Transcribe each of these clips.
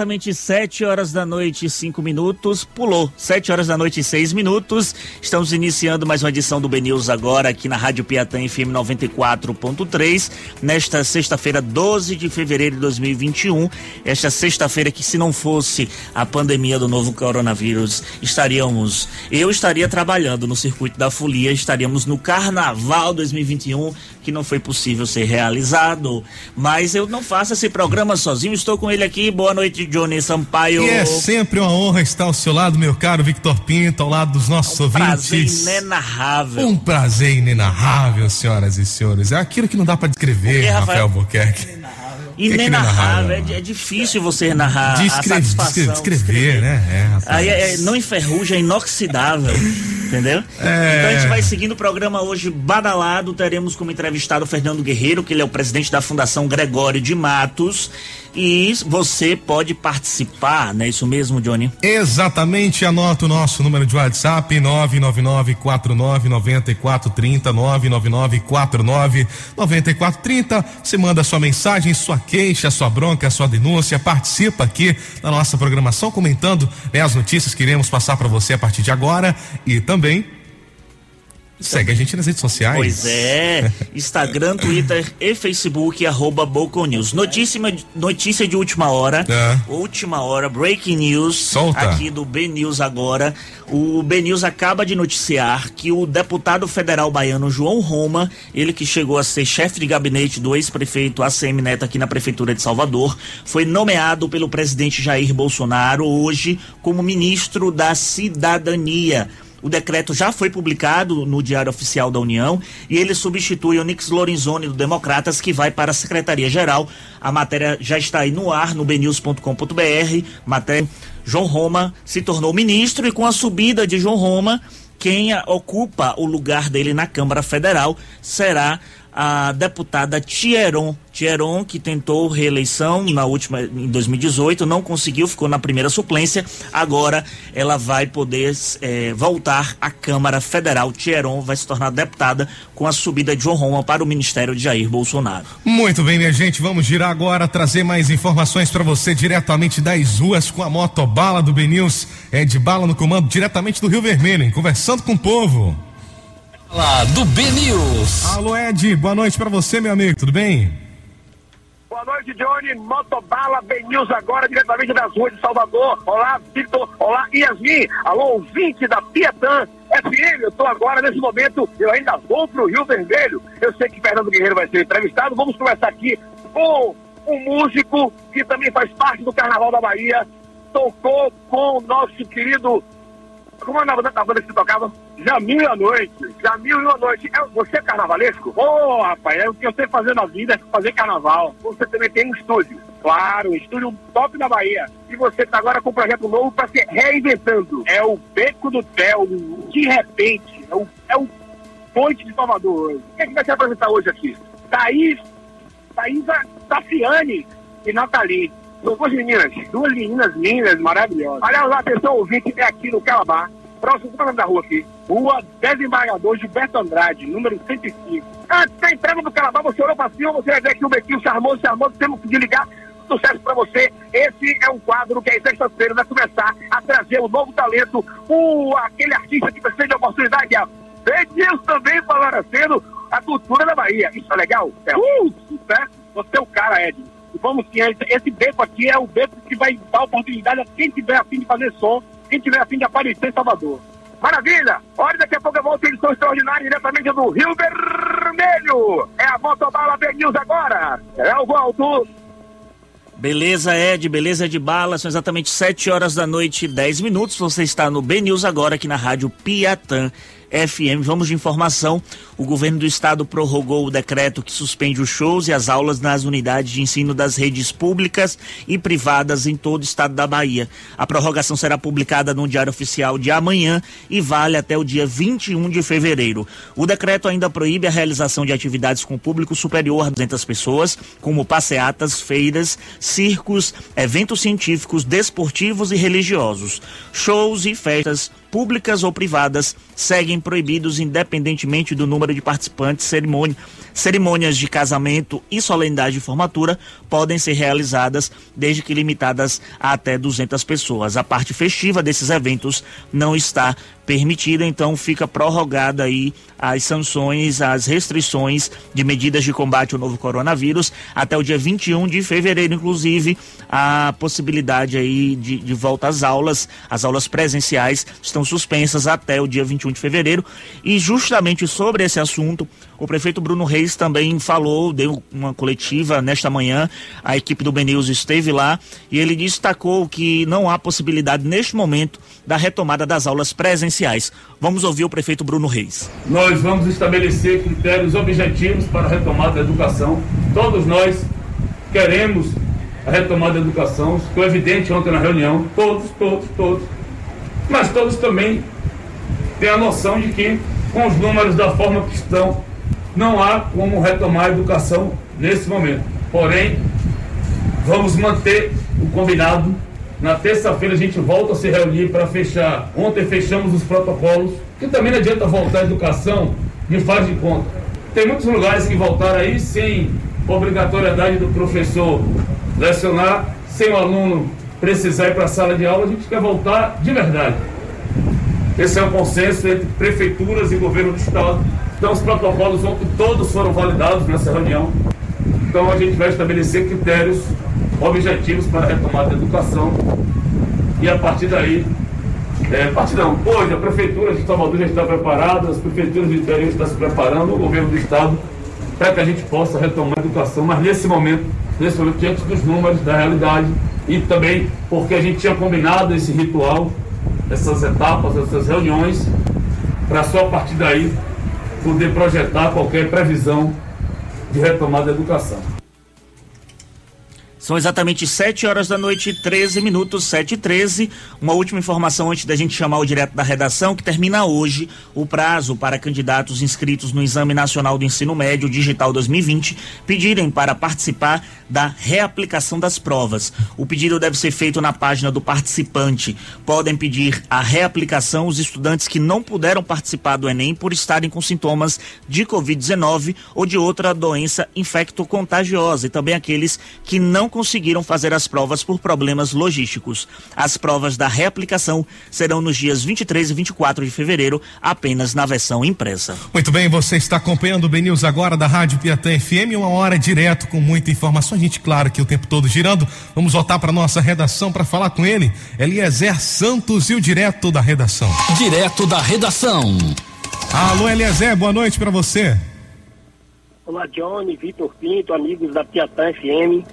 exatamente 7 horas da noite e 5 minutos. Pulou. 7 horas da noite e 6 minutos. Estamos iniciando mais uma edição do BNews agora aqui na Rádio Piatã FM 94.3. Nesta sexta-feira, 12 de fevereiro de 2021. Esta sexta-feira que, se não fosse a pandemia do novo coronavírus, estaríamos. Eu estaria trabalhando no circuito da folia, estaríamos no Carnaval 2021, que não foi possível ser realizado. Mas eu não faço esse programa sozinho, estou com ele aqui. Boa noite, Johnny Sampaio. E é sempre uma honra estar ao seu lado, meu caro Victor Pinto, ao lado dos nossos um ouvintes. Prazer inenarrável. Um prazer inenarrável, senhoras e senhores. É aquilo que não dá para descrever, Rafael, Rafael Buquerque. Inenarrável, é, é, difícil você narrar Descreve, a satisfação. Descrever, né? É, Aí é, não enferruja, é inoxidável. Entendeu? É... Então a gente vai seguindo o programa hoje badalado. Teremos como entrevistado o Fernando Guerreiro, que ele é o presidente da Fundação Gregório de Matos. E você pode participar, não é isso mesmo, Johnny? Exatamente, anota o nosso número de WhatsApp, 999-49-9430, 999-49-9430. Você manda sua mensagem, sua queixa, sua bronca, sua denúncia, participa aqui na nossa programação, comentando né, as notícias que iremos passar para você a partir de agora e também Segue a gente nas redes sociais. Pois é. Instagram, Twitter e Facebook, arroba News. Notícia, notícia de última hora. É. Última hora, breaking news. Solta. Aqui do B News agora. O B News acaba de noticiar que o deputado federal baiano João Roma, ele que chegou a ser chefe de gabinete do ex-prefeito ACM Neto aqui na Prefeitura de Salvador, foi nomeado pelo presidente Jair Bolsonaro hoje como ministro da Cidadania. O decreto já foi publicado no Diário Oficial da União e ele substitui o Nix Lorenzoni do Democratas, que vai para a Secretaria-Geral. A matéria já está aí no ar, no bnews.com.br. Matéria João Roma se tornou ministro e com a subida de João Roma, quem ocupa o lugar dele na Câmara Federal será a deputada Tieron Tieron, que tentou reeleição na última em 2018, não conseguiu, ficou na primeira suplência. Agora ela vai poder é, voltar à Câmara Federal. Tieron vai se tornar deputada com a subida de João Roma para o Ministério de Jair Bolsonaro. Muito bem, minha gente, vamos girar agora, trazer mais informações para você diretamente das ruas com a motobala do Benils, é de bala no comando, diretamente do Rio Vermelho, hein? conversando com o povo. Lá do B News. Alô Ed, boa noite para você, meu amigo, tudo bem? Boa noite, Johnny. Motobala Ben News agora, diretamente das ruas de Salvador. Olá, Vitor. Olá, Yasmin. Alô, ouvinte da Piatã FM. Eu estou agora, nesse momento, eu ainda vou para o Rio Vermelho. Eu sei que Fernando Guerreiro vai ser entrevistado. Vamos conversar aqui com um músico que também faz parte do Carnaval da Bahia. Tocou com o nosso querido como é o nome da banda que você tocava? Jamil e a Noite. Jamil e a Noite. É, você é carnavalesco? Ô, oh, rapaz, é o que eu sei fazer na vida, é fazer carnaval. Você também tem um estúdio. Claro, um estúdio top na Bahia. E você está agora com um projeto novo para se reinventando. É o Beco do Tel, de repente. É o, é o Ponte de Salvador hoje. O que, é que vai se apresentar hoje aqui? Thaís, Thaís Tafiane e Nathalie. São duas meninas, duas meninas lindas, maravilhosas. Aliás, atenção, ouvinte, é aqui no Calabá, próximo, é da rua aqui? Rua Desembargador Gilberto Andrade, número 105. Antes da entrada do Calabá, você olhou para cima, você vai ver aqui o Bequinho charmoso, charmoso, temos que ligar. Sucesso para você. Esse é um quadro que aí sexta-feira vai começar a trazer um novo talento, o, aquele artista que precisa de oportunidade. Edilson também favorecendo a cultura da Bahia. Isso é legal? É uh, sucesso. Você é o cara, Edson vamos sim, esse beco aqui é o beco que vai dar oportunidade a quem tiver a fim de fazer som, quem tiver a fim de aparecer em Salvador. Maravilha! Olha, daqui a pouco eu volto em edição extraordinária diretamente do Rio Vermelho. É a Motobala B News agora. É o volto. Beleza, Ed, beleza de bala. São exatamente 7 horas da noite e 10 minutos. Você está no B News agora aqui na Rádio Piatã FM. Vamos de informação. O governo do estado prorrogou o decreto que suspende os shows e as aulas nas unidades de ensino das redes públicas e privadas em todo o estado da Bahia. A prorrogação será publicada no Diário Oficial de amanhã e vale até o dia 21 de fevereiro. O decreto ainda proíbe a realização de atividades com público superior a 200 pessoas, como passeatas, feiras, circos, eventos científicos, desportivos e religiosos, shows e festas públicas ou privadas, seguem proibidos independentemente do número de participantes. Cerimônia, cerimônias de casamento e solenidade de formatura podem ser realizadas desde que limitadas a até 200 pessoas. A parte festiva desses eventos não está permitida, então fica prorrogada aí as sanções, as restrições de medidas de combate ao novo coronavírus até o dia 21 de fevereiro, inclusive a possibilidade aí de, de volta às aulas, as aulas presenciais estão suspensas até o dia 21 de fevereiro. E justamente sobre esse assunto o prefeito Bruno Reis também falou, deu uma coletiva nesta manhã, a equipe do BNews esteve lá e ele destacou que não há possibilidade neste momento da retomada das aulas presenciais. Vamos ouvir o prefeito Bruno Reis. Nós vamos estabelecer critérios objetivos para a retomada da educação. Todos nós queremos a retomada da educação, ficou evidente ontem na reunião, todos, todos, todos. Mas todos também têm a noção de que, com os números da forma que estão, não há como retomar a educação nesse momento. Porém, vamos manter o combinado. Na terça-feira a gente volta a se reunir para fechar. Ontem fechamos os protocolos, que também não adianta voltar à educação de faz de conta. Tem muitos lugares que voltaram aí sem obrigatoriedade do professor lecionar, sem o aluno precisar ir para a sala de aula, a gente quer voltar de verdade. Esse é o consenso entre prefeituras e governo do estado então, os protocolos todos foram validados nessa reunião. Então, a gente vai estabelecer critérios objetivos para a retomada da educação. E a partir daí, é, a partir não, hoje a Prefeitura de Salvador já está preparada, as prefeituras do interior estão se preparando, o governo do Estado, para que a gente possa retomar a educação, mas nesse momento, nesse momento, diante dos números, da realidade, e também porque a gente tinha combinado esse ritual, essas etapas, essas reuniões, para só a partir daí poder projetar qualquer previsão de retomada da educação. São exatamente 7 horas da noite, 13 minutos, 7 e 13. Uma última informação antes da gente chamar o direto da redação, que termina hoje o prazo para candidatos inscritos no Exame Nacional do Ensino Médio Digital 2020 pedirem para participar da reaplicação das provas. O pedido deve ser feito na página do participante. Podem pedir a reaplicação os estudantes que não puderam participar do Enem por estarem com sintomas de Covid-19 ou de outra doença infecto-contagiosa e também aqueles que não conseguiram fazer as provas por problemas logísticos. As provas da reaplicação serão nos dias 23 e 24 de fevereiro, apenas na versão impressa. Muito bem, você está acompanhando o BNews agora da Rádio Piatã FM, uma hora direto com muita informação. A gente, claro, que o tempo todo girando. Vamos voltar para nossa redação para falar com ele, Eliezer Santos e o direto da redação. Direto da redação. Alô, Eliezer, boa noite para você. Olá, Johnny, Vitor Pinto, amigos da Piatã FM.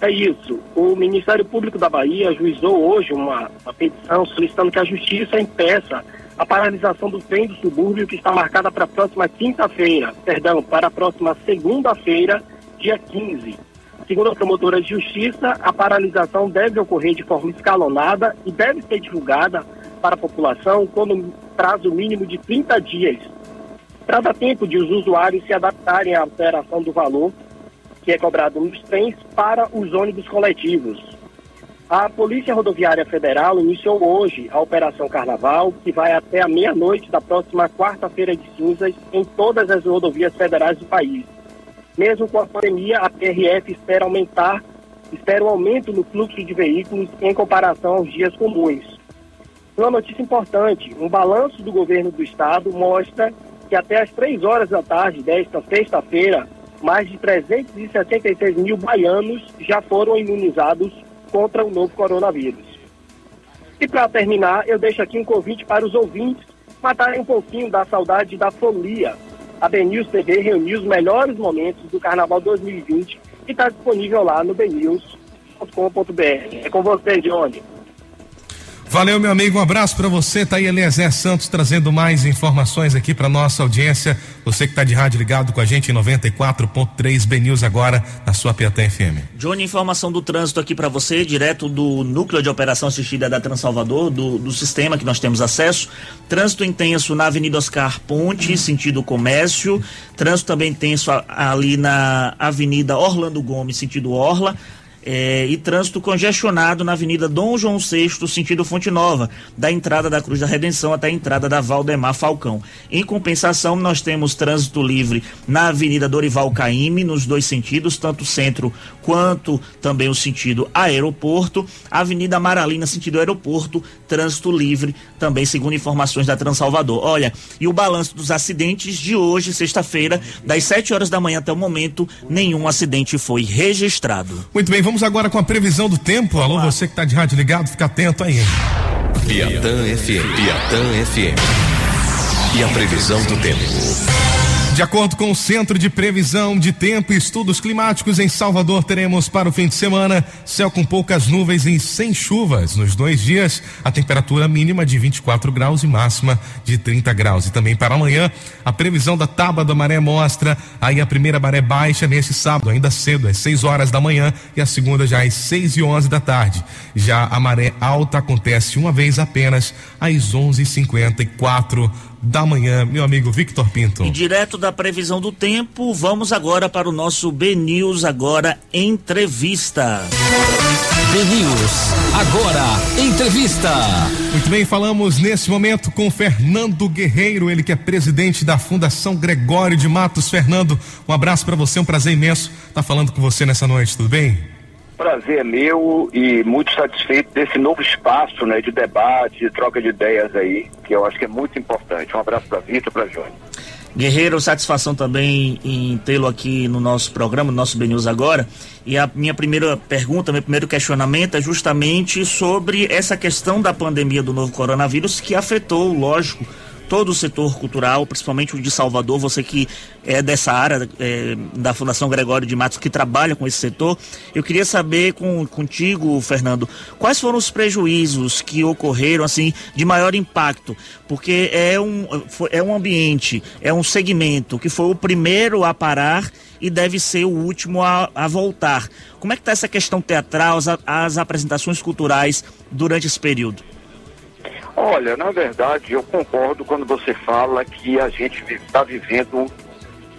É isso. O Ministério Público da Bahia ajuizou hoje uma, uma petição solicitando que a Justiça impeça a paralisação do trem do subúrbio que está marcada para a próxima quinta-feira, perdão, para a próxima segunda-feira, dia 15. Segundo a promotora de justiça, a paralisação deve ocorrer de forma escalonada e deve ser divulgada para a população com um prazo mínimo de 30 dias, para dar tempo de os usuários se adaptarem à alteração do valor que é cobrado nos trens para os ônibus coletivos. A Polícia Rodoviária Federal iniciou hoje a Operação Carnaval, que vai até a meia-noite da próxima quarta-feira de cinzas em todas as rodovias federais do país. Mesmo com a pandemia, a PRF espera aumentar, espera um aumento no fluxo de veículos em comparação aos dias comuns. Uma notícia importante: um balanço do governo do estado mostra que até às três horas da tarde desta sexta-feira, mais de 366 mil baianos já foram imunizados contra o novo coronavírus. E para terminar, eu deixo aqui um convite para os ouvintes matarem um pouquinho da saudade da folia. A BNews TV reuniu os melhores momentos do Carnaval 2020 e está disponível lá no bnews.com.br. É com você, Johnny. Valeu, meu amigo. Um abraço para você. Tá aí Eliezer Santos trazendo mais informações aqui para nossa audiência. Você que está de rádio ligado com a gente em 94.3 B News agora na sua Piatã FM. Johnny, informação do trânsito aqui para você, direto do núcleo de operação assistida da Transalvador, do, do sistema que nós temos acesso. Trânsito intenso na Avenida Oscar Ponte, sentido comércio. Trânsito também intenso ali na Avenida Orlando Gomes, sentido Orla é, e trânsito congestionado na Avenida Dom João VI, sentido Fonte Nova, da entrada da Cruz da Redenção até a entrada da Valdemar Falcão. Em compensação, nós temos trânsito livre na Avenida Dorival Caime, nos dois sentidos, tanto centro quanto também o sentido aeroporto. Avenida Maralina, sentido aeroporto, trânsito livre, também segundo informações da Transalvador. Olha, e o balanço dos acidentes de hoje, sexta-feira, das 7 horas da manhã até o momento, nenhum acidente foi registrado. Muito bem, vamos agora com a previsão do tempo. Alô, você que está de rádio ligado, fica atento aí. Piatã FM, Piatã FM. E a previsão do tempo. De acordo com o Centro de Previsão de Tempo e Estudos Climáticos em Salvador, teremos para o fim de semana céu com poucas nuvens e sem chuvas. Nos dois dias, a temperatura mínima de 24 graus e máxima de 30 graus. E também para amanhã, a previsão da tábua da maré mostra aí a primeira maré baixa nesse sábado, ainda cedo, às 6 horas da manhã, e a segunda já às 6 e 11 da tarde. Já a maré alta acontece uma vez apenas às 11h54 da manhã, meu amigo Victor Pinto. E direto da previsão do tempo, vamos agora para o nosso B News agora entrevista. B News agora entrevista. Muito bem, falamos nesse momento com Fernando Guerreiro, ele que é presidente da Fundação Gregório de Matos. Fernando, um abraço para você, um prazer imenso estar falando com você nessa noite, tudo bem? Prazer é meu e muito satisfeito desse novo espaço né, de debate, de troca de ideias aí, que eu acho que é muito importante. Um abraço para Vitor para Jônio. Guerreiro, satisfação também em tê-lo aqui no nosso programa, no nosso BNews agora. E a minha primeira pergunta, meu primeiro questionamento é justamente sobre essa questão da pandemia do novo coronavírus que afetou, lógico, todo o setor cultural, principalmente o de Salvador, você que é dessa área é, da Fundação Gregório de Matos, que trabalha com esse setor, eu queria saber com, contigo, Fernando, quais foram os prejuízos que ocorreram, assim, de maior impacto? Porque é um, é um ambiente, é um segmento que foi o primeiro a parar e deve ser o último a, a voltar. Como é que está essa questão teatral, as, as apresentações culturais durante esse período? Olha, na verdade, eu concordo quando você fala que a gente está vivendo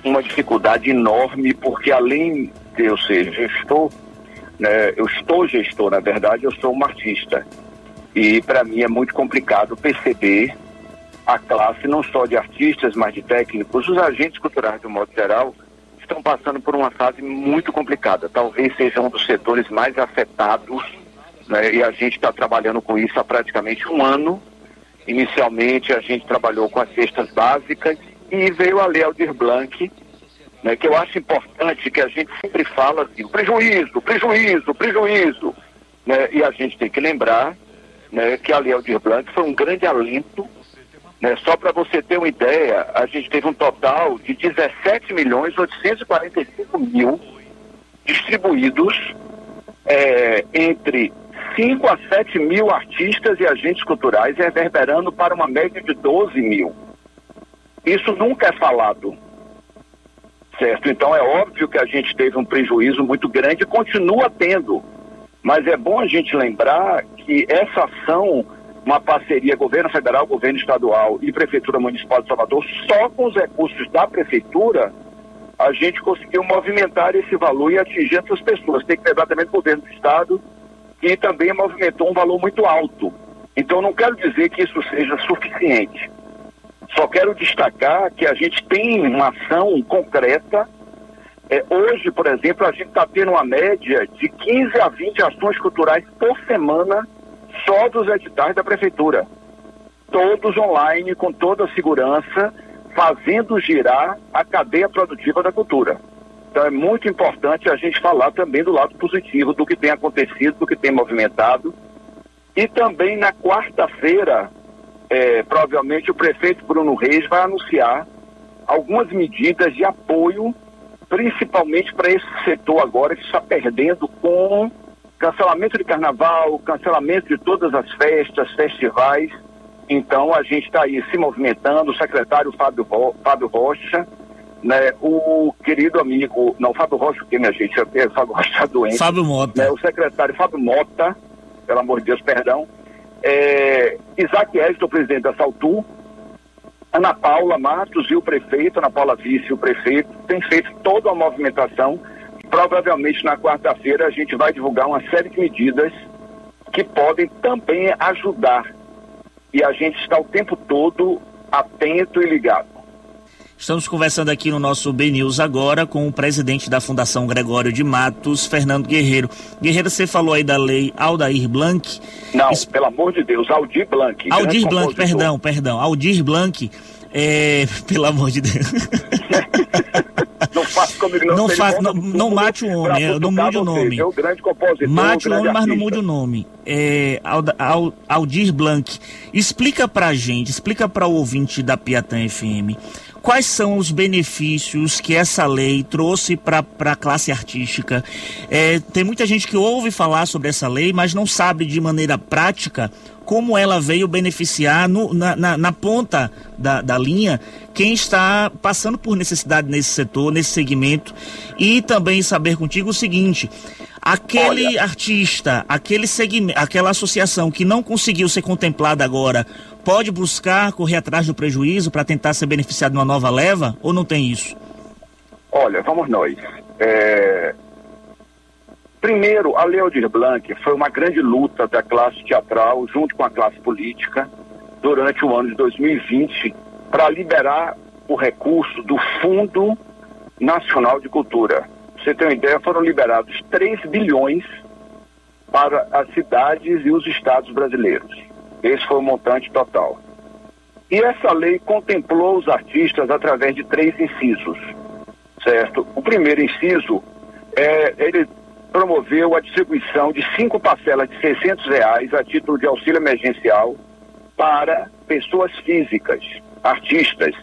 uma dificuldade enorme, porque além de eu ser gestor, né, eu estou gestor, na verdade, eu sou um artista. E para mim é muito complicado perceber a classe não só de artistas, mas de técnicos, os agentes culturais, de um modo geral, estão passando por uma fase muito complicada. Talvez seja um dos setores mais afetados né, e a gente está trabalhando com isso há praticamente um ano. Inicialmente a gente trabalhou com as cestas básicas e veio a Lei Aldir Blanc, né, que eu acho importante que a gente sempre fala assim, prejuízo, prejuízo, prejuízo. Né, e a gente tem que lembrar né, que a Lei Aldir Blanc foi um grande alento. Né, só para você ter uma ideia, a gente teve um total de 17 milhões 845 mil distribuídos é, entre 5 a 7 mil artistas e agentes culturais, reverberando para uma média de 12 mil. Isso nunca é falado. Certo? Então é óbvio que a gente teve um prejuízo muito grande e continua tendo. Mas é bom a gente lembrar que essa ação, uma parceria governo federal, governo estadual e prefeitura municipal de Salvador, só com os recursos da prefeitura, a gente conseguiu movimentar esse valor e atingir essas pessoas. Tem que lembrar também do governo do estado, e também movimentou um valor muito alto. Então, não quero dizer que isso seja suficiente. Só quero destacar que a gente tem uma ação concreta. É, hoje, por exemplo, a gente está tendo uma média de 15 a 20 ações culturais por semana só dos editais da prefeitura. Todos online, com toda a segurança, fazendo girar a cadeia produtiva da cultura. Então é muito importante a gente falar também do lado positivo do que tem acontecido, do que tem movimentado. E também na quarta-feira, é, provavelmente o prefeito Bruno Reis vai anunciar algumas medidas de apoio, principalmente para esse setor agora que está perdendo com cancelamento de carnaval, cancelamento de todas as festas, festivais. Então a gente está aí se movimentando, o secretário Fábio, Fábio Rocha né, o querido amigo, não, Fábio Rocha, que minha gente, é, Fábio Rocha está doente. Fábio Mota. Né, o secretário Fábio Mota, pelo amor de Deus, perdão. É, Isaac Edson, presidente da Saltu, Ana Paula Matos e o prefeito, Ana Paula Vice e o prefeito, tem feito toda a movimentação provavelmente na quarta-feira a gente vai divulgar uma série de medidas que podem também ajudar. E a gente está o tempo todo atento e ligado. Estamos conversando aqui no nosso B News agora com o presidente da Fundação Gregório de Matos, Fernando Guerreiro. Guerreiro, você falou aí da lei Aldair Blanc. Não, es... pelo amor de Deus, Aldir Blanc. Aldir Blanc, perdão, perdão. Aldir Blanc, é... pelo amor de Deus. não faça comigo, não. Não, faça, não, não mate o homem, é, não mude o nome. É o grande compositor, mate o, o homem, mas não mude o nome. É, Aldir Blanc, explica pra gente, explica para o ouvinte da Piatã FM quais são os benefícios que essa lei trouxe para a classe artística. É, tem muita gente que ouve falar sobre essa lei, mas não sabe de maneira prática como ela veio beneficiar no, na, na, na, ponta da, da linha quem está passando por necessidade nesse setor, nesse segmento. E também saber contigo o seguinte: aquele Olha. artista, aquele segmento, aquela associação que não conseguiu ser contemplada agora pode buscar correr atrás do prejuízo para tentar ser beneficiado de uma nova leva ou não tem isso? Olha, vamos nós. É... Primeiro, a Lei Aldir Blanc foi uma grande luta da classe teatral junto com a classe política durante o ano de 2020 para liberar o recurso do Fundo Nacional de Cultura. Pra você tem uma ideia, foram liberados 3 bilhões para as cidades e os estados brasileiros. Esse foi o montante total. E essa lei contemplou os artistas através de três incisos, certo? O primeiro inciso é ele promoveu a distribuição de cinco parcelas de 600 reais a título de auxílio emergencial para pessoas físicas, artistas.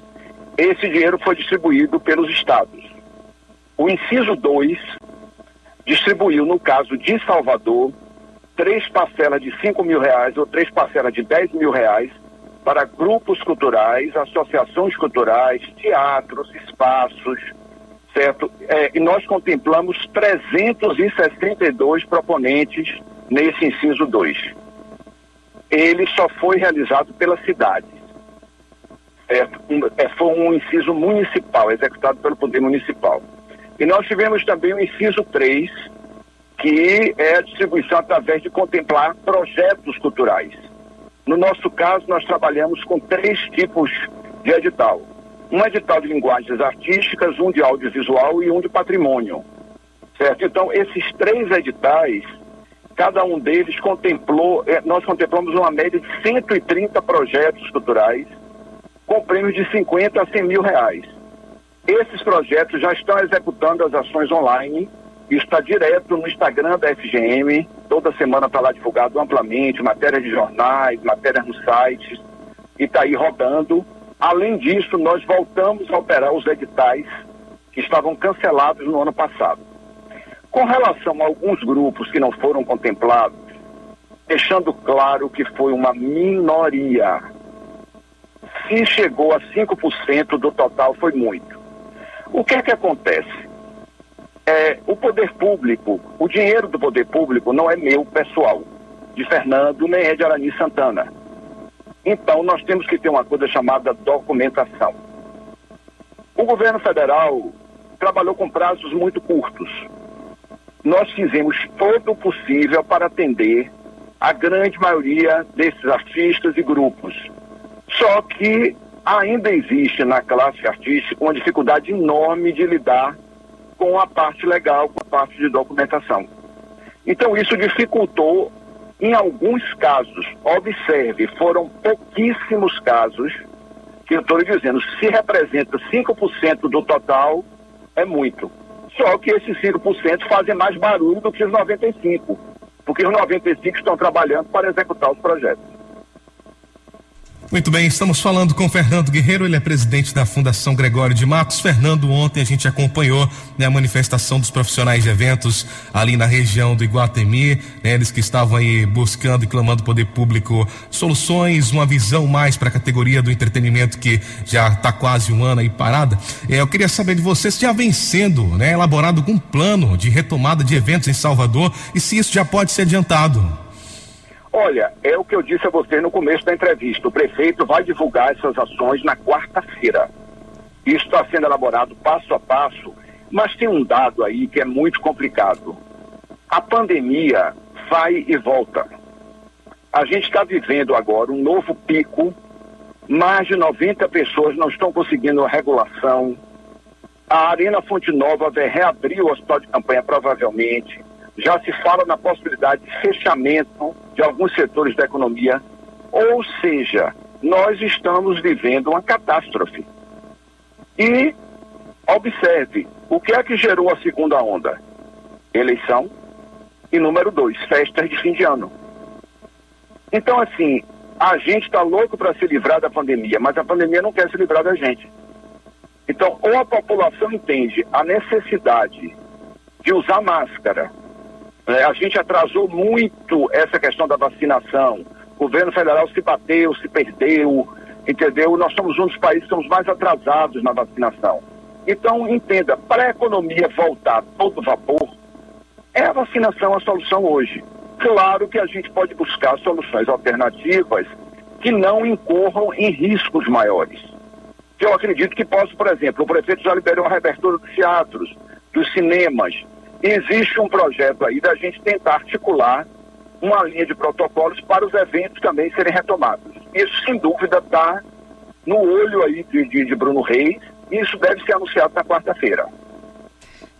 Esse dinheiro foi distribuído pelos estados. O inciso 2 distribuiu, no caso de Salvador, três parcelas de 5 mil reais ou três parcelas de 10 mil reais para grupos culturais, associações culturais, teatros, espaços, certo? É, e nós contemplamos 362 proponentes nesse inciso 2. Ele só foi realizado pela cidade. Certo? É, foi um inciso municipal, executado pelo Poder Municipal. E nós tivemos também o inciso 3, que é a distribuição através de contemplar projetos culturais. No nosso caso, nós trabalhamos com três tipos de edital. Um edital de linguagens artísticas, um de audiovisual e um de patrimônio. Certo? Então, esses três editais, cada um deles contemplou, eh, nós contemplamos uma média de 130 projetos culturais, com prêmios de 50 a 100 mil reais. Esses projetos já estão executando as ações online isso está direto no Instagram da FGM. Toda semana está lá divulgado amplamente, matérias de jornais, matérias nos sites, e está aí rodando. Além disso, nós voltamos a operar os editais que estavam cancelados no ano passado. Com relação a alguns grupos que não foram contemplados, deixando claro que foi uma minoria. Se chegou a 5% do total, foi muito. O que é que acontece? é, o poder público, o dinheiro do poder público não é meu pessoal, de Fernando, nem é de Arani Santana. Então, nós temos que ter uma coisa chamada documentação. O governo federal trabalhou com prazos muito curtos. Nós fizemos todo o possível para atender a grande maioria desses artistas e grupos. Só que ainda existe na classe artística uma dificuldade enorme de lidar com a parte legal, com a parte de documentação. Então, isso dificultou, em alguns casos, observe, foram pouquíssimos casos, que eu estou lhe dizendo, se representa 5% do total, é muito. Só que esses 5% fazem mais barulho do que os 95%, porque os 95% estão trabalhando para executar os projetos. Muito bem, estamos falando com Fernando Guerreiro, ele é presidente da Fundação Gregório de Matos. Fernando, ontem a gente acompanhou né, a manifestação dos profissionais de eventos ali na região do Iguatemi, né, eles que estavam aí buscando e clamando poder público soluções, uma visão mais para a categoria do entretenimento que já está quase um ano aí parada. É, eu queria saber de vocês, já vem sendo né, elaborado algum plano de retomada de eventos em Salvador e se isso já pode ser adiantado? Olha, é o que eu disse a você no começo da entrevista. O prefeito vai divulgar essas ações na quarta-feira. Isso está sendo elaborado passo a passo Mas tem um dado aí que é muito complicado. A pandemia vai e volta. A gente está vivendo agora um novo pico. Mais de 90 pessoas não estão conseguindo regulação. A Arena Fonte Nova vai reabrir o hospital de campanha, provavelmente. Já se fala na possibilidade de fechamento de alguns setores da economia. Ou seja, nós estamos vivendo uma catástrofe. E, observe, o que é que gerou a segunda onda? Eleição. E número dois, festas de fim de ano. Então, assim, a gente está louco para se livrar da pandemia, mas a pandemia não quer se livrar da gente. Então, ou a população entende a necessidade de usar máscara, né? a gente atrasou muito essa questão da vacinação, o governo federal se bateu, se perdeu, entendeu? Nós somos um dos países que estamos mais atrasados na vacinação. Então, entenda, para a economia voltar todo vapor, é a vacinação a solução hoje. Claro que a gente pode buscar soluções alternativas que não incorram em riscos maiores. Eu acredito que posso, por exemplo, o prefeito já liberou a reabertura dos teatros, dos cinemas. Existe um projeto aí da gente tentar articular uma linha de protocolos para os eventos também serem retomados. Isso, sem dúvida, está no olho aí de, de, de Bruno Reis e isso deve ser anunciado na quarta-feira.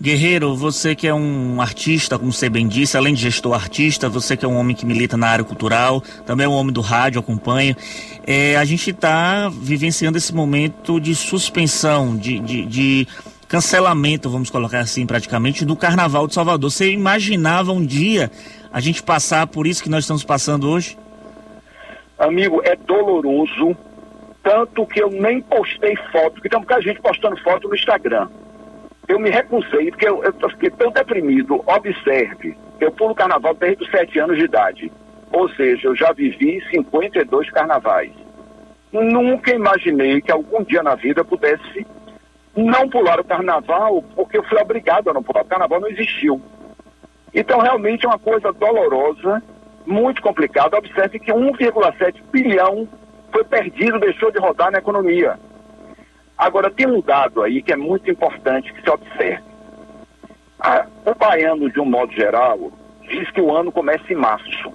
Guerreiro, você que é um artista, como você bem disse, além de gestor artista, você que é um homem que milita na área cultural, também é um homem do rádio, acompanho. É, a gente está vivenciando esse momento de suspensão, de, de, de cancelamento, vamos colocar assim, praticamente, do Carnaval de Salvador. Você imaginava um dia a gente passar por isso que nós estamos passando hoje? Amigo, é doloroso, tanto que eu nem postei foto, porque tem muita gente postando foto no Instagram. Eu me recusei, porque eu, eu fiquei tão deprimido. Observe, eu pulo carnaval desde os sete anos de idade. Ou seja, eu já vivi 52 carnavais. Nunca imaginei que algum dia na vida pudesse não pular o carnaval, porque eu fui obrigado a não pular. O carnaval não existiu. Então, realmente é uma coisa dolorosa, muito complicada. Observe que 1,7 bilhão foi perdido, deixou de rodar na economia. Agora, tem um dado aí que é muito importante que se observe. Ah, o baiano, de um modo geral, diz que o ano começa em março.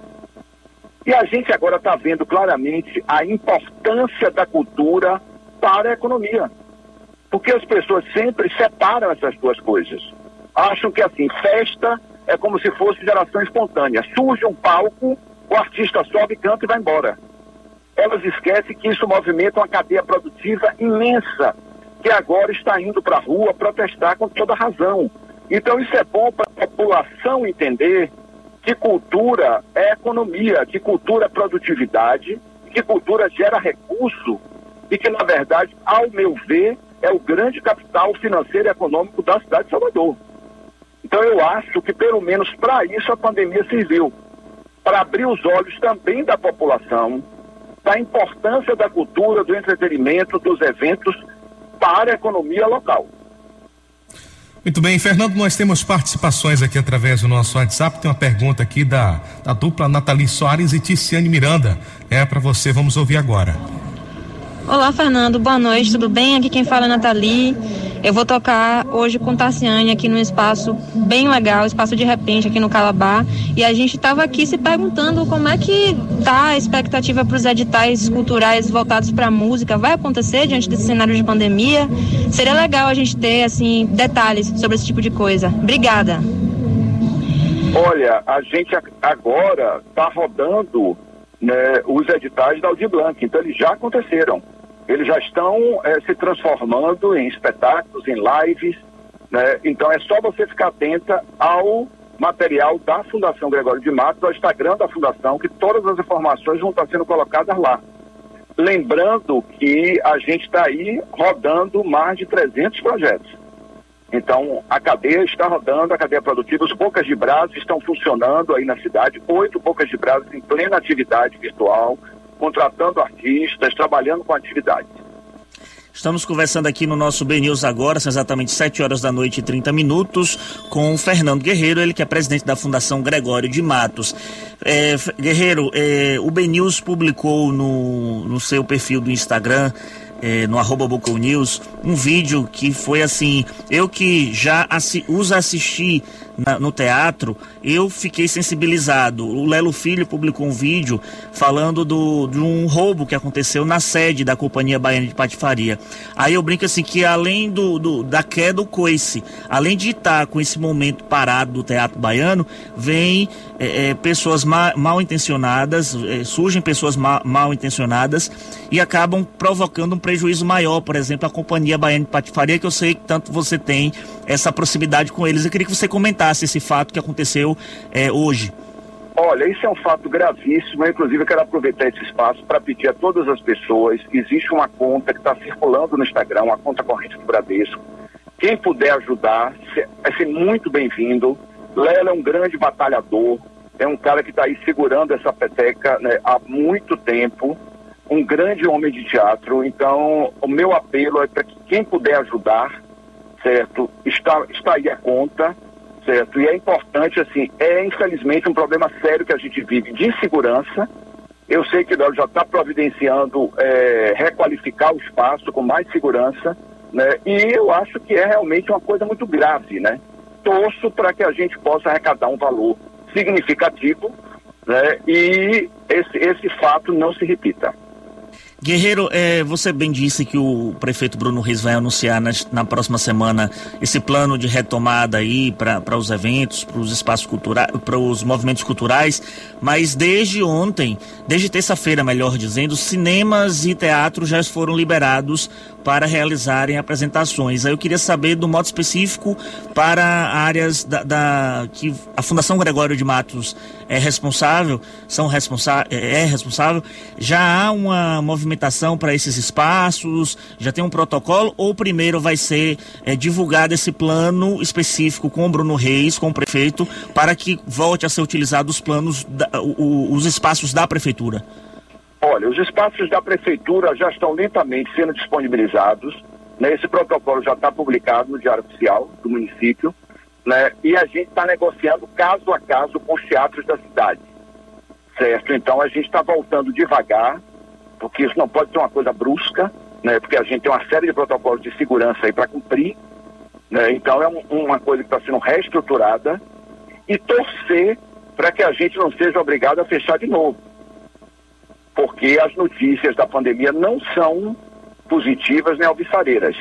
E a gente agora está vendo claramente a importância da cultura para a economia. Porque as pessoas sempre separam essas duas coisas. Acham que, assim, festa é como se fosse geração espontânea. Surge um palco, o artista sobe, canta e vai embora. Elas esquecem que isso movimenta uma cadeia produtiva imensa, que agora está indo para a rua protestar com toda razão. Então isso é bom para a população entender que cultura é economia, que cultura é produtividade, que cultura gera recurso e que, na verdade, ao meu ver, é o grande capital financeiro e econômico da cidade de Salvador. Então eu acho que pelo menos para isso a pandemia serviu. Para abrir os olhos também da população, da importância da cultura, do entretenimento, dos eventos para a economia local. Muito bem, Fernando, nós temos participações aqui através do nosso WhatsApp. Tem uma pergunta aqui da, da dupla Nathalie Soares e Ticiane Miranda. É para você, vamos ouvir agora. Olá, Fernando. Boa noite, tudo bem? Aqui quem fala é Nathalie. Eu vou tocar hoje com Tassiane aqui num espaço bem legal, espaço de repente aqui no Calabar. E a gente estava aqui se perguntando como é que tá a expectativa para os editais culturais voltados para a música. Vai acontecer diante desse cenário de pandemia? Seria legal a gente ter assim detalhes sobre esse tipo de coisa. Obrigada. Olha, a gente agora está rodando né, os editais da Audi Blanc, então eles já aconteceram eles já estão é, se transformando em espetáculos, em lives, né? Então é só você ficar atenta ao material da Fundação Gregório de Matos, ao Instagram da Fundação, que todas as informações vão estar sendo colocadas lá. Lembrando que a gente está aí rodando mais de 300 projetos. Então, a cadeia está rodando, a cadeia produtiva, os bocas de brasa estão funcionando aí na cidade, oito bocas de brasa em plena atividade virtual, contratando artistas, trabalhando com atividades. Estamos conversando aqui no nosso B News agora, são exatamente 7 horas da noite e 30 minutos, com o Fernando Guerreiro, ele que é presidente da Fundação Gregório de Matos. É, Guerreiro, é, o B News publicou no, no seu perfil do Instagram eh, no arroba Bucal News um vídeo que foi assim, eu que já assi os assisti na, no teatro, eu fiquei sensibilizado. O Lelo Filho publicou um vídeo falando do, de um roubo que aconteceu na sede da Companhia Baiana de Patifaria. Aí eu brinco assim que além do, do da queda do coice, além de estar com esse momento parado do teatro baiano, vem é, é, pessoas ma, mal intencionadas, é, surgem pessoas ma, mal intencionadas e acabam provocando um prejuízo maior, por exemplo, a Companhia Baiana de Patifaria, que eu sei que tanto você tem essa proximidade com eles. Eu queria que você comentasse esse fato que aconteceu é, hoje. Olha, isso é um fato gravíssimo. Inclusive, eu quero aproveitar esse espaço para pedir a todas as pessoas: existe uma conta que está circulando no Instagram, uma conta corrente do Bradesco. Quem puder ajudar, vai ser muito bem-vindo. Lela é um grande batalhador, é um cara que está aí segurando essa peteca né, há muito tempo, um grande homem de teatro. Então, o meu apelo é para que quem puder ajudar, certo, está, está aí a conta certo? E é importante, assim, é infelizmente um problema sério que a gente vive de segurança. Eu sei que o já está providenciando é, requalificar o espaço com mais segurança, né? E eu acho que é realmente uma coisa muito grave, né? Torço para que a gente possa arrecadar um valor significativo, né? E esse, esse fato não se repita. Guerreiro, é, você bem disse que o prefeito Bruno Reis vai anunciar na, próxima semana esse plano de retomada aí para os eventos, para os espaços culturais, para os movimentos culturais, mas desde ontem, desde terça-feira, melhor dizendo, cinemas e teatros já foram liberados para realizarem apresentações. Aí eu queria saber do modo específico para áreas da, da que a Fundação Gregório de Matos é responsável, são responsável, é, é responsável. Já há uma movimentação para esses espaços, já tem um protocolo ou primeiro vai ser é, divulgado esse plano específico com o Bruno Reis, com o prefeito, para que volte a ser utilizado os planos, da, o, os espaços da prefeitura? Olha, os espaços da prefeitura já estão lentamente sendo disponibilizados. Né? Esse protocolo já está publicado no Diário Oficial do município. Né? E a gente está negociando caso a caso com os teatros da cidade. Certo? Então a gente está voltando devagar, porque isso não pode ser uma coisa brusca, né? porque a gente tem uma série de protocolos de segurança aí para cumprir. Né? Então é um, uma coisa que está sendo reestruturada e torcer para que a gente não seja obrigado a fechar de novo porque as notícias da pandemia não são positivas nem alvissareiras.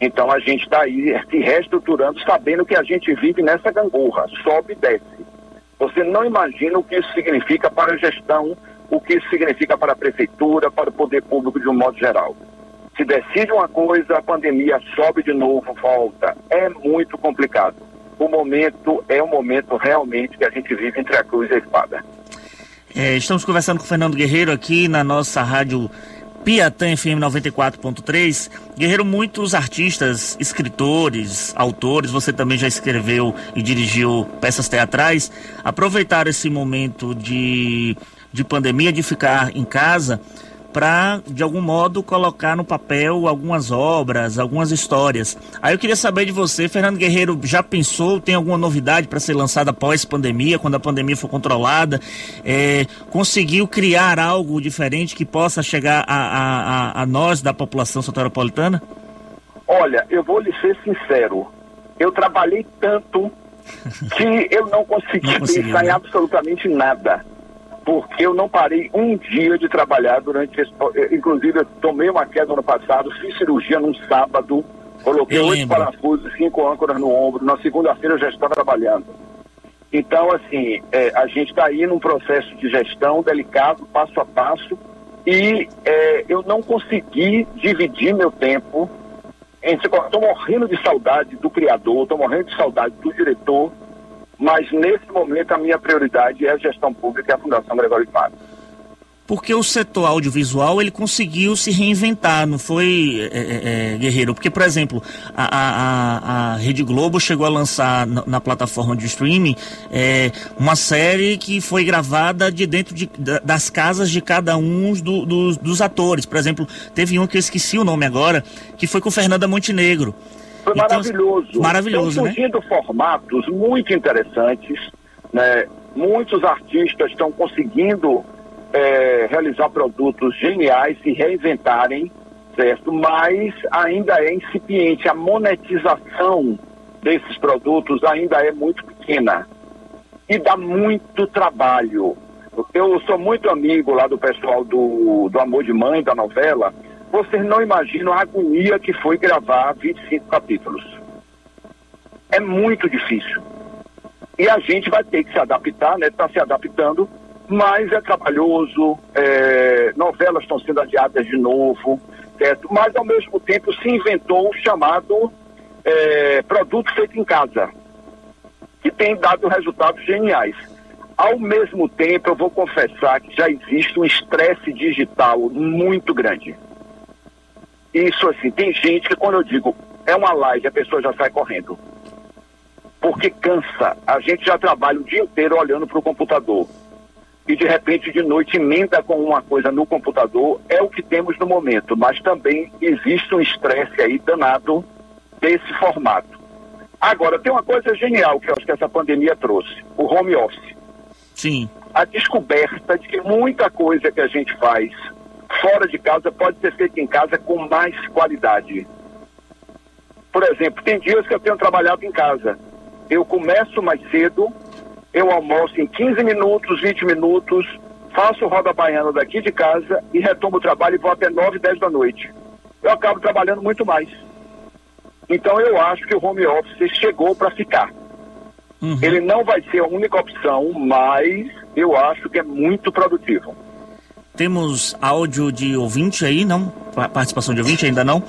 Então a gente está aí se reestruturando, sabendo que a gente vive nessa gangorra, sobe e desce. Você não imagina o que isso significa para a gestão, o que isso significa para a prefeitura, para o poder público de um modo geral. Se decide uma coisa, a pandemia sobe de novo, volta. É muito complicado. O momento é um momento realmente que a gente vive entre a cruz e a espada. É, estamos conversando com o Fernando Guerreiro aqui na nossa rádio Piatã FM 94.3. Guerreiro, muitos artistas, escritores, autores, você também já escreveu e dirigiu peças teatrais, aproveitaram esse momento de, de pandemia, de ficar em casa para, de algum modo, colocar no papel algumas obras, algumas histórias. Aí eu queria saber de você, Fernando Guerreiro, já pensou, tem alguma novidade para ser lançada após pandemia, quando a pandemia for controlada? É, conseguiu criar algo diferente que possa chegar a, a, a, a nós da população soteropolitana? Olha, eu vou lhe ser sincero, eu trabalhei tanto que eu não consegui não pensar né? em absolutamente nada porque eu não parei um dia de trabalhar durante esse. Inclusive, eu tomei uma queda no passado, fiz cirurgia num sábado, coloquei oito parafusos, cinco âncoras no ombro. Na segunda-feira eu já estava trabalhando. Então, assim, é, a gente está aí num processo de gestão delicado, passo a passo, e é, eu não consegui dividir meu tempo. Estou morrendo de saudade do criador, estou morrendo de saudade do diretor, mas nesse momento a minha prioridade é a gestão pública e a Fundação Gregório de Matos. Porque o setor audiovisual ele conseguiu se reinventar, não foi, é, é, é Guerreiro? Porque, por exemplo, a, a, a, Rede Globo chegou a lançar na, na plataforma de streaming é, uma série que foi gravada de dentro de, das casas de cada um do, do, dos atores. Por exemplo, teve um que eu esqueci o nome agora, que foi com Fernanda Montenegro. Foi então, maravilhoso. Maravilhoso, Estão né? surgindo né? formatos muito interessantes, né? Muitos artistas estão conseguindo é, realizar produtos geniais, se reinventarem, certo? Mas ainda é incipiente. A monetização desses produtos ainda é muito pequena e dá muito trabalho. Eu sou muito amigo lá do pessoal do, do Amor de Mãe, da novela. Vocês não imaginam a agonia que foi gravar 25 capítulos. É muito difícil. E a gente vai ter que se adaptar, né? Está se adaptando, mas é trabalhoso, é, novelas estão sendo adiadas de novo, certo? Mas ao mesmo tempo se inventou o chamado é, produto feito em casa, que tem dado resultados geniais. Ao mesmo tempo, eu vou confessar que já existe um estresse digital muito grande. Isso assim, tem gente que quando eu digo é uma live, a pessoa já sai correndo. Porque cansa. A gente já trabalha o dia inteiro olhando para o computador. E de repente de noite emenda com uma coisa no computador, é o que temos no momento. Mas também existe um estresse aí danado desse formato. Agora, tem uma coisa genial que eu acho que essa pandemia trouxe: o home office. Sim. A descoberta de que muita coisa que a gente faz fora de casa pode ser feita em casa com mais qualidade. Por exemplo, tem dias que eu tenho trabalhado em casa. Eu começo mais cedo, eu almoço em 15 minutos, 20 minutos, faço roda baiana daqui de casa e retomo o trabalho e vou até 9, 10 da noite. Eu acabo trabalhando muito mais. Então eu acho que o home office chegou para ficar. Uhum. Ele não vai ser a única opção, mas eu acho que é muito produtivo. Temos áudio de ouvinte aí, não? Participação de ouvinte ainda não?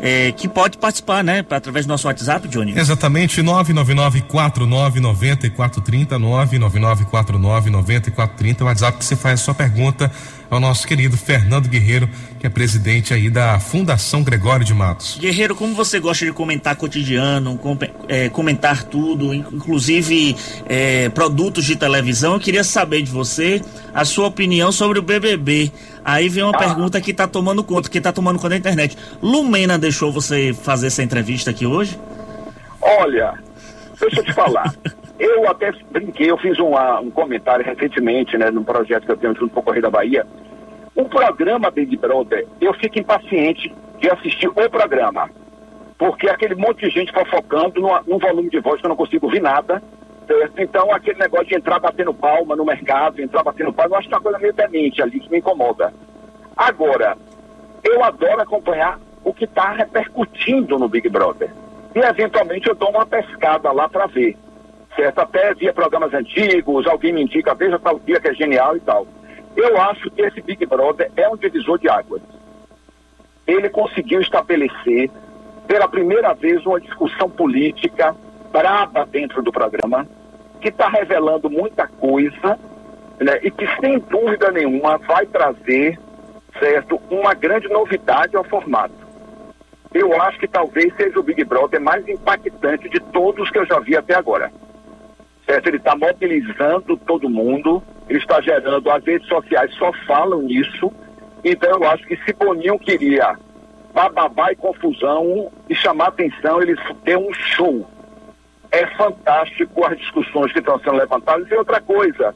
É, que pode participar, né? Através do nosso WhatsApp, Johnny. Exatamente, 999-49-9430, 999-49-9430, o WhatsApp que você faz a sua pergunta ao nosso querido Fernando Guerreiro, que é presidente aí da Fundação Gregório de Matos. Guerreiro, como você gosta de comentar cotidiano, com, é, comentar tudo, inclusive é, produtos de televisão, eu queria saber de você a sua opinião sobre o BBB. Aí vem uma ah. pergunta que está tomando conta, que está tomando conta da internet. Lumena deixou você fazer essa entrevista aqui hoje? Olha, deixa eu te falar. Eu até brinquei, eu fiz uma, um comentário recentemente, né, num projeto que eu tenho junto com o Correio da Bahia. O programa Big Brother, eu fico impaciente de assistir o programa. Porque aquele monte de gente fofocando num, num volume de voz que eu não consigo ouvir nada. Certo? Então, aquele negócio de entrar batendo palma no mercado, entrar batendo palma, eu acho que é uma coisa meio demente ali, que me incomoda. Agora, eu adoro acompanhar o que está repercutindo no Big Brother. E, eventualmente, eu dou uma pescada lá para ver certo? Até via programas antigos, alguém me indica, veja tal dia que é genial e tal. Eu acho que esse Big Brother é um divisor de águas. Ele conseguiu estabelecer, pela primeira vez, uma discussão política braba dentro do programa, que está revelando muita coisa, né? E que, sem dúvida nenhuma, vai trazer, certo, uma grande novidade ao formato. Eu acho que talvez seja o Big Brother mais impactante de todos que eu já vi até agora certo? Ele está mobilizando todo mundo, ele está gerando, as redes sociais só falam nisso, então eu acho que se Boninho queria bababá e confusão e chamar atenção, ele deu um show. É fantástico as discussões que estão sendo levantadas. E outra coisa,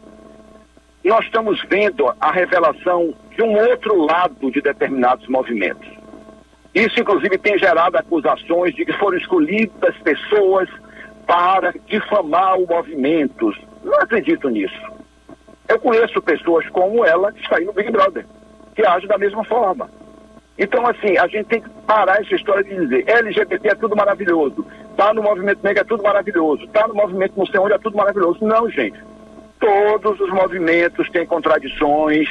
nós estamos vendo a revelação de um outro lado de determinados movimentos. Isso, inclusive, tem gerado acusações de que foram escolhidas pessoas para difamar o movimento. Não acredito nisso. Eu conheço pessoas como ela que está aí no Big Brother, que agem da mesma forma. Então, assim, a gente tem que parar essa história de dizer LGBT é tudo maravilhoso, tá no movimento negro é tudo maravilhoso, tá no movimento não sei onde é tudo maravilhoso. Não, gente. Todos os movimentos têm contradições,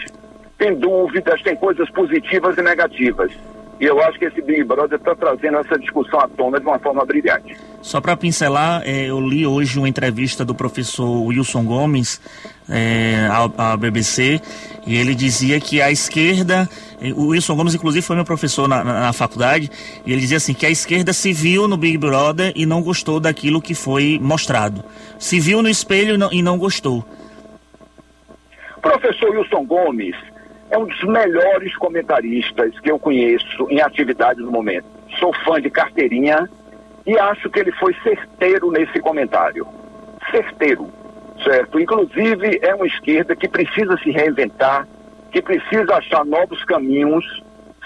têm dúvidas, têm coisas positivas e negativas. E eu acho que esse Big Brother está trazendo essa discussão à tona de uma forma brilhante. Só para pincelar, é, eu li hoje uma entrevista do professor Wilson Gomes é, à, à, BBC e ele dizia que a esquerda, o Wilson Gomes inclusive foi meu professor na, na, na, faculdade, e ele dizia assim que a esquerda se viu no Big Brother e não gostou daquilo que foi mostrado. Se viu no espelho e não, e não gostou. Professor Wilson Gomes, é um dos melhores comentaristas que eu conheço em atividade no momento. Sou fã de carteirinha e acho que ele foi certeiro nesse comentário. Certeiro, certo? Inclusive, é uma esquerda que precisa se reinventar, que precisa achar novos caminhos,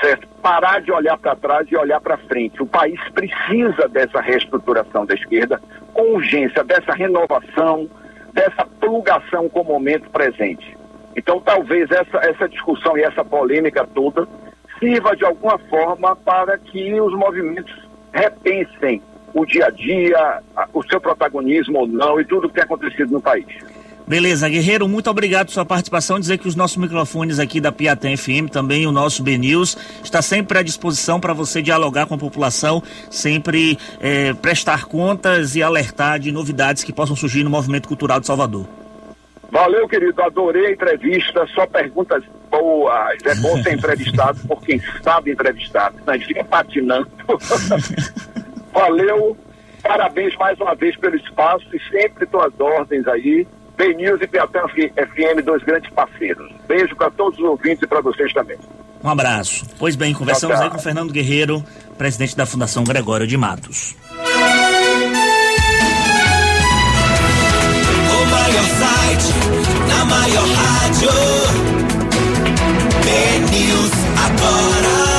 certo? Parar de olhar para trás e olhar para frente. O país precisa dessa reestruturação da esquerda com urgência, dessa renovação, dessa plugação com o momento presente. Então, talvez essa, essa discussão e essa polêmica toda sirva de alguma forma para que os movimentos repensem o dia a dia, o seu protagonismo ou não e tudo o que tem acontecido no país. Beleza, Guerreiro, muito obrigado pela sua participação. Dizer que os nossos microfones aqui da Piatã FM, também o nosso BNews, está sempre à disposição para você dialogar com a população, sempre é, prestar contas e alertar de novidades que possam surgir no movimento cultural de Salvador. Valeu, querido. Adorei a entrevista. Só perguntas boas. É bom ser entrevistado por quem sabe entrevistar. A gente fica patinando. Valeu. Parabéns mais uma vez pelo espaço e sempre tuas ordens aí. Ben News e Piatã FM, dois grandes parceiros. Beijo para todos os ouvintes e para vocês também. Um abraço. Pois bem, conversamos tchau, tchau. aí com o Fernando Guerreiro, presidente da Fundação Gregório de Matos. Maior site, na maior rádio, Ben News agora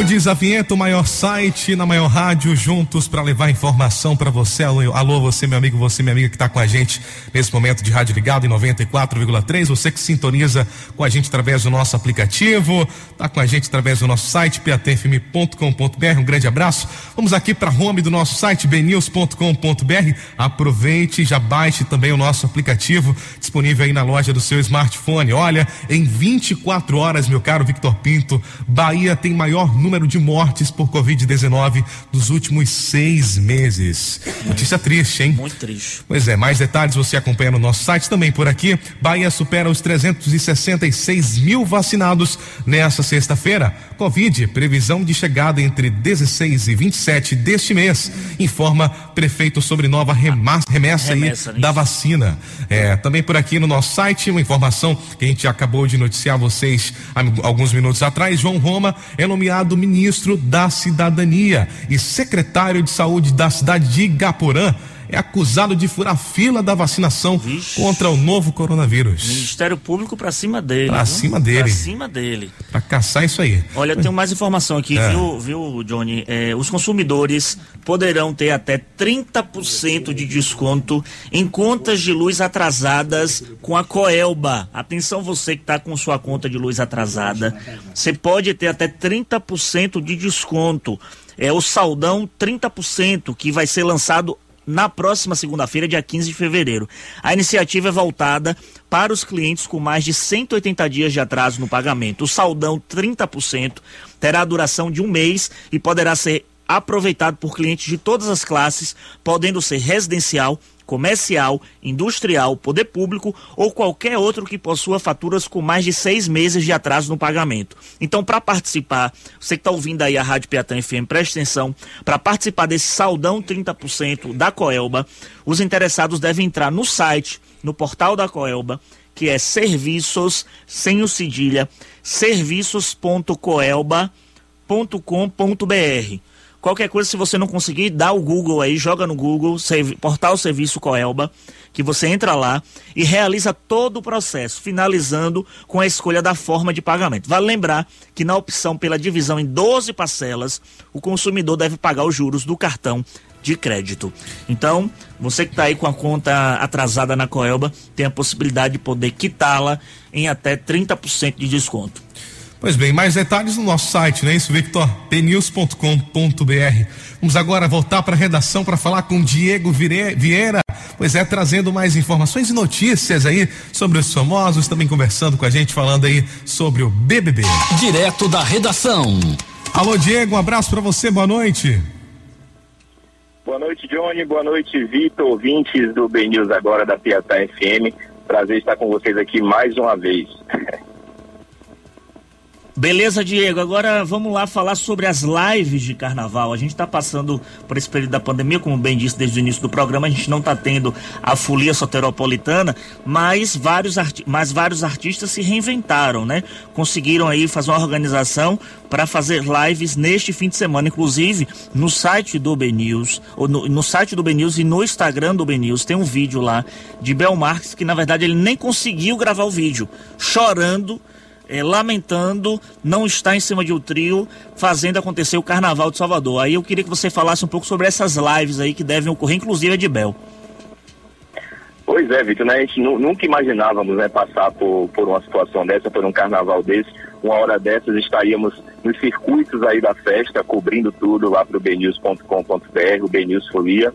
a vinheta, o maior site na maior rádio, juntos para levar informação para você. Alô, você, meu amigo, você, minha amiga que está com a gente nesse momento de rádio ligado em 94,3. Você que sintoniza com a gente através do nosso aplicativo, está com a gente através do nosso site, patfm.com.br. Um grande abraço. Vamos aqui para a home do nosso site, bnews.com.br. Aproveite, já baixe também o nosso aplicativo disponível aí na loja do seu smartphone. Olha, em 24 horas, meu caro Victor Pinto, Bahia tem maior número número de mortes por Covid-19 nos últimos seis meses. Notícia triste, hein? Muito triste. Pois é, mais detalhes você acompanha no nosso site também por aqui. Bahia supera os 366 mil vacinados nessa sexta-feira. Covid, previsão de chegada entre 16 e 27 deste mês, informa prefeito sobre nova remessa, remessa, remessa aí da vacina. É, também por aqui no nosso site, uma informação que a gente acabou de noticiar vocês há alguns minutos atrás. João Roma é nomeado ministro da Cidadania e secretário de Saúde da cidade de Igaporã é acusado de furar fila da vacinação Vixe. contra o novo coronavírus. Ministério Público para cima dele. Para cima dele. Para cima dele. Para caçar isso aí. Olha, tem mais informação aqui, é. viu, viu, Johnny? É, os consumidores poderão ter até 30% de desconto em contas de luz atrasadas com a Coelba. Atenção você que está com sua conta de luz atrasada, você pode ter até 30% de desconto. É o saldão 30% que vai ser lançado na próxima segunda-feira, dia 15 de fevereiro. A iniciativa é voltada para os clientes com mais de 180 dias de atraso no pagamento. O saldão 30% terá a duração de um mês e poderá ser aproveitado por clientes de todas as classes, podendo ser residencial, comercial, industrial, poder público ou qualquer outro que possua faturas com mais de seis meses de atraso no pagamento. Então, para participar, você que está ouvindo aí a Rádio Piatã FM, preste atenção, para participar desse saldão 30% da Coelba, os interessados devem entrar no site, no portal da Coelba, que é serviços, sem o cedilha, serviços.coelba.com.br Qualquer coisa, se você não conseguir, dá o Google aí, joga no Google, portal Serviço Coelba, que você entra lá e realiza todo o processo, finalizando com a escolha da forma de pagamento. Vale lembrar que na opção pela divisão em 12 parcelas, o consumidor deve pagar os juros do cartão de crédito. Então, você que está aí com a conta atrasada na Coelba, tem a possibilidade de poder quitá-la em até 30% de desconto. Pois bem, mais detalhes no nosso site, não é isso, Victor? pnews.com.br. Vamos agora voltar para a redação para falar com Diego Vieira, pois é, trazendo mais informações e notícias aí sobre os famosos, também conversando com a gente, falando aí sobre o BBB. Direto da redação. Alô, Diego, um abraço para você, boa noite. Boa noite, Johnny, boa noite, Vitor, ouvintes do B News agora da Piatã FM. Prazer estar com vocês aqui mais uma vez. Beleza, Diego. Agora vamos lá falar sobre as lives de carnaval. A gente está passando por esse período da pandemia, como bem disse desde o início do programa, a gente não está tendo a folia soteropolitana, mas vários, mas vários artistas se reinventaram, né? Conseguiram aí fazer uma organização para fazer lives neste fim de semana, inclusive no site do BNews, ou no, no site do BNews e no Instagram do BNews tem um vídeo lá de Bel Marques que na verdade ele nem conseguiu gravar o vídeo, chorando é, lamentando não estar em cima de um trio fazendo acontecer o Carnaval de Salvador. Aí eu queria que você falasse um pouco sobre essas lives aí que devem ocorrer, inclusive a de Bel. Pois é, Vitor, né? A gente nunca imaginávamos né, passar por, por uma situação dessa, por um carnaval desse. Uma hora dessas estaríamos nos circuitos aí da festa, cobrindo tudo lá para o bnews.com.br, o BNews Folia.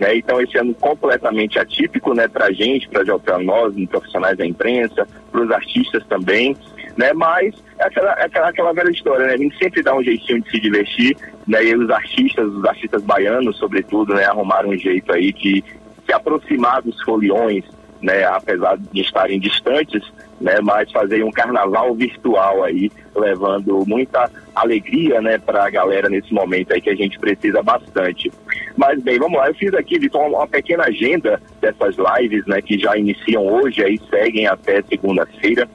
Né? Então, esse ano completamente atípico né, para a gente, para nós, profissionais da imprensa, para os artistas também. Né? Mas é aquela, é aquela, aquela velha história, né? A gente sempre dá um jeitinho de se divertir, né? E os artistas, os artistas baianos, sobretudo, né? Arrumaram um jeito aí de se aproximar dos foliões, né? Apesar de estarem distantes, né? Mas fazer um carnaval virtual aí, levando muita alegria, né? Para a galera nesse momento aí que a gente precisa bastante. Mas bem, vamos lá. Eu fiz aqui, Vitor, uma pequena agenda dessas lives, né, que já iniciam hoje e seguem até segunda-feira.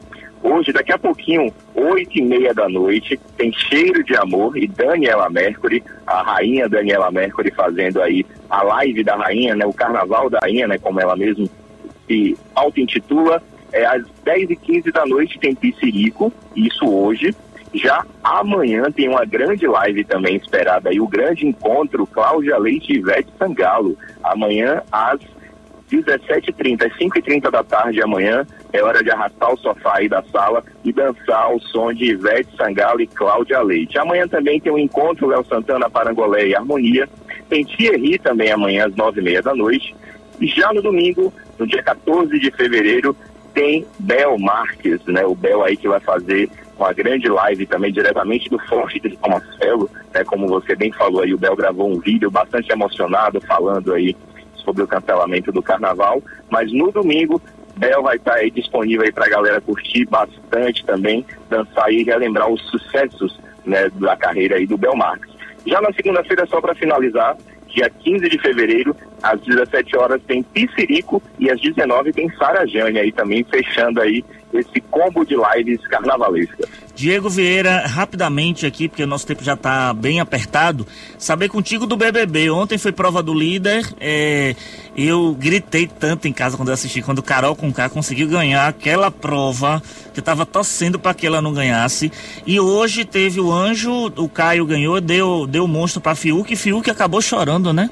Hoje, daqui a pouquinho, oito e meia da noite, tem Cheiro de Amor e Daniela Mercury, a rainha Daniela Mercury fazendo aí a live da rainha, né, o carnaval da rainha, né, como ela mesma se auto-intitula. É, às dez e quinze da noite tem Piscirico, isso hoje. Já amanhã tem uma grande live também esperada aí, o grande encontro Cláudia Leite e Ivete Sangalo. Amanhã às 17h30, às 5h30 da tarde amanhã, é hora de arrastar o sofá aí da sala e dançar ao som de Ivete Sangalo e Cláudia Leite. Amanhã também tem um encontro Léo Santana, Parangolé e Harmonia. Tem Thierry também amanhã às 9h30 da noite. E já no domingo, no dia 14 de fevereiro, tem Bel Marques, né? O Bel aí que vai fazer uma grande live também diretamente do Forte de Tomasfelo, né? Como você bem falou aí, o Bel gravou um vídeo bastante emocionado falando aí sobre o cancelamento do carnaval, mas no domingo Bel vai estar aí disponível aí para a galera curtir bastante também, dançar e relembrar os sucessos né, da carreira aí do Bel Marques. Já na segunda-feira, só para finalizar, dia 15 de fevereiro, às 17 horas tem Piscirico e às 19 tem Sara Jane aí também, fechando aí esse combo de lives carnavalescas. Diego Vieira, rapidamente aqui, porque o nosso tempo já está bem apertado, saber contigo do BBB. Ontem foi prova do líder, é, eu gritei tanto em casa quando eu assisti, quando Carol Conká conseguiu ganhar aquela prova, que eu estava torcendo para que ela não ganhasse. E hoje teve o anjo, o Caio ganhou, deu, deu o monstro para Fiuk, e Fiuk acabou chorando, né?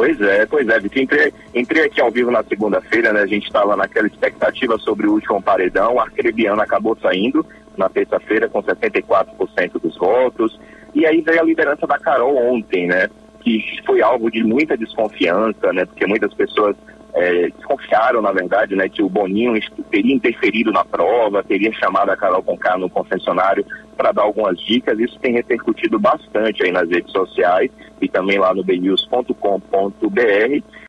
Pois é, pois é, Vitor. Entrei, entrei aqui ao vivo na segunda-feira, né? A gente estava naquela expectativa sobre o último paredão. O Arcrebiano acabou saindo na terça-feira com 74% dos votos. E aí veio a liderança da Carol ontem, né? Que foi alvo de muita desconfiança, né? Porque muitas pessoas é, desconfiaram, na verdade, né, que o Boninho teria interferido na prova, teria chamado a Carol Conká no concessionário para dar algumas dicas. Isso tem repercutido bastante aí nas redes sociais e também lá no bnews.com.br.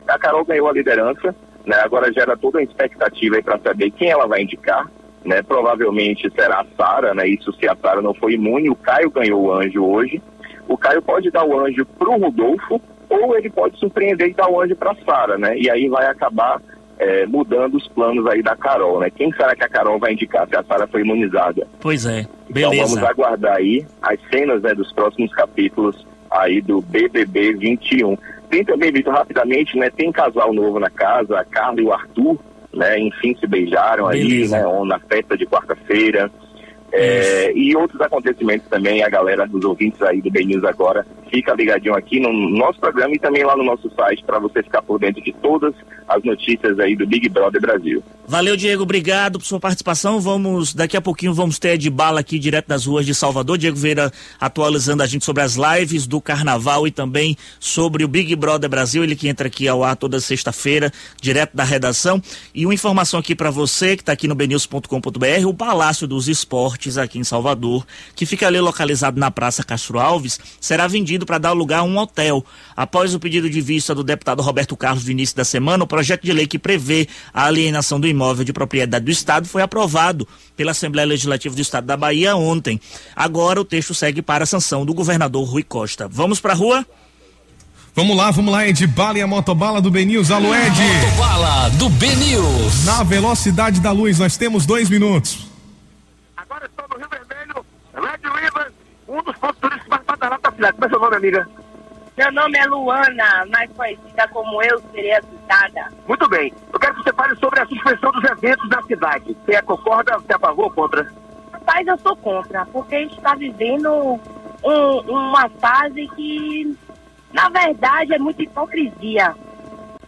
A Carol ganhou a liderança, né, agora gera toda a expectativa para saber quem ela vai indicar. Né, provavelmente será a Sara, né, isso se a Sara não foi imune. O Caio ganhou o anjo hoje. O Caio pode dar o anjo para o Rodolfo ou ele pode surpreender e dar o anjo para Sara, né? E aí vai acabar é, mudando os planos aí da Carol, né? Quem será que a Carol vai indicar se a Sara foi imunizada? Pois é, beleza. Então vamos aguardar aí as cenas né, dos próximos capítulos aí do BBB 21. Tem também, Vitor, rapidamente, né? Tem casal novo na casa, a Carla e o Arthur, né? Enfim, se beijaram beleza. aí, né? Na festa de quarta-feira. É, e outros acontecimentos também, a galera dos ouvintes aí do Ben News agora, fica ligadinho aqui no nosso programa e também lá no nosso site para você ficar por dentro de todas as notícias aí do Big Brother Brasil. Valeu, Diego, obrigado por sua participação. Vamos, daqui a pouquinho vamos ter de bala aqui direto das ruas de Salvador. Diego Veira atualizando a gente sobre as lives do carnaval e também sobre o Big Brother Brasil, ele que entra aqui ao ar toda sexta-feira, direto da redação. E uma informação aqui para você que está aqui no benews.com.br, o Palácio dos Esportes aqui em Salvador, que fica ali localizado na Praça Castro Alves, será vendido para dar lugar a um hotel. Após o pedido de vista do deputado Roberto Carlos do início da semana, o projeto de lei que prevê a alienação do imóvel de propriedade do Estado foi aprovado pela Assembleia Legislativa do Estado da Bahia ontem. Agora o texto segue para a sanção do governador Rui Costa. Vamos para a rua? Vamos lá, vamos lá, Ed Bala e a motobala do Benils. Alô, Ed. Motobala do Benils. Na velocidade da luz, nós temos dois minutos. Agora estou no Rio Vermelho, Red River, um dos pontos turísticos mais badalados da cidade. Como é seu nome, amiga? Meu nome é Luana, mais conhecida como eu serei assustada. Muito bem. Eu quero que você fale sobre a suspensão dos eventos na cidade. Você é concorda, você é a favor ou contra? Rapaz, eu sou contra, porque a gente está vivendo um- uma fase que, na verdade, é muita hipocrisia.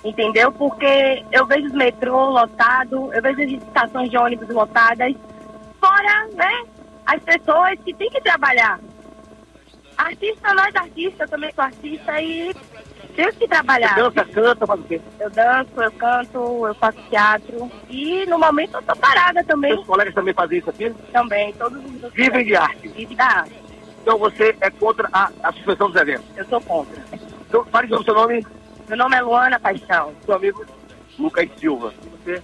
Entendeu? Porque eu vejo os metrô lotado, eu vejo as estações de ônibus lotadas, fora, né, as pessoas que têm que trabalhar. Artista, nós artistas, eu também sou artista e temos que trabalhar. Você dança, canta, faz o quê? Eu danço, eu canto, eu faço teatro. E no momento eu tô parada também. Seus colegas também fazem isso aqui? Também, todos os Vivem de arte. Vive da arte. Então você é contra a, a suspensão dos eventos? Eu sou contra. Então fale sobre o seu nome. Meu nome é Luana Paixão. Seu amigo Lucas Silva. Você?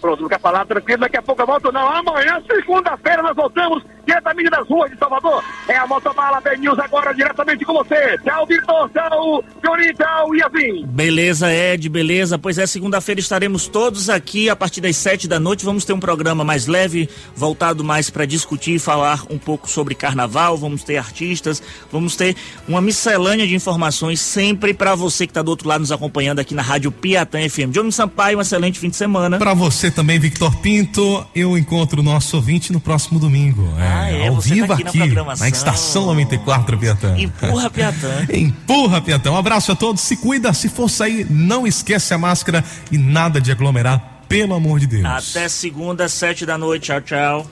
Pronto, não quer falar tranquilo, daqui a pouco eu volto não. Amanhã, segunda-feira, nós voltamos diretamente das ruas de Salvador. É a Motobala B News agora diretamente com você. Tchau, Vitor. Tchau, Johnny. Tchau, Yasmin. Beleza, Ed, beleza. Pois é, segunda-feira estaremos todos aqui a partir das sete da noite. Vamos ter um programa mais leve, voltado mais para discutir e falar um pouco sobre carnaval. Vamos ter artistas, vamos ter uma miscelânea de informações sempre para você que está do outro lado nos acompanhando aqui na Rádio Piatã FM. Johnny Sampaio, um excelente fim de semana. Para você também, Victor Pinto, eu encontro o nosso ouvinte no próximo domingo. Ah, é, ao você tá vivo aqui na aqui, programação. na Estação 94 Piatã. Empurra, Piatã. Empurra, Piatã. Um abraço a todos, se cuida, se for sair, não esquece a máscara e nada de aglomerar, pelo amor de Deus. Até segunda, sete da noite. Tchau, tchau.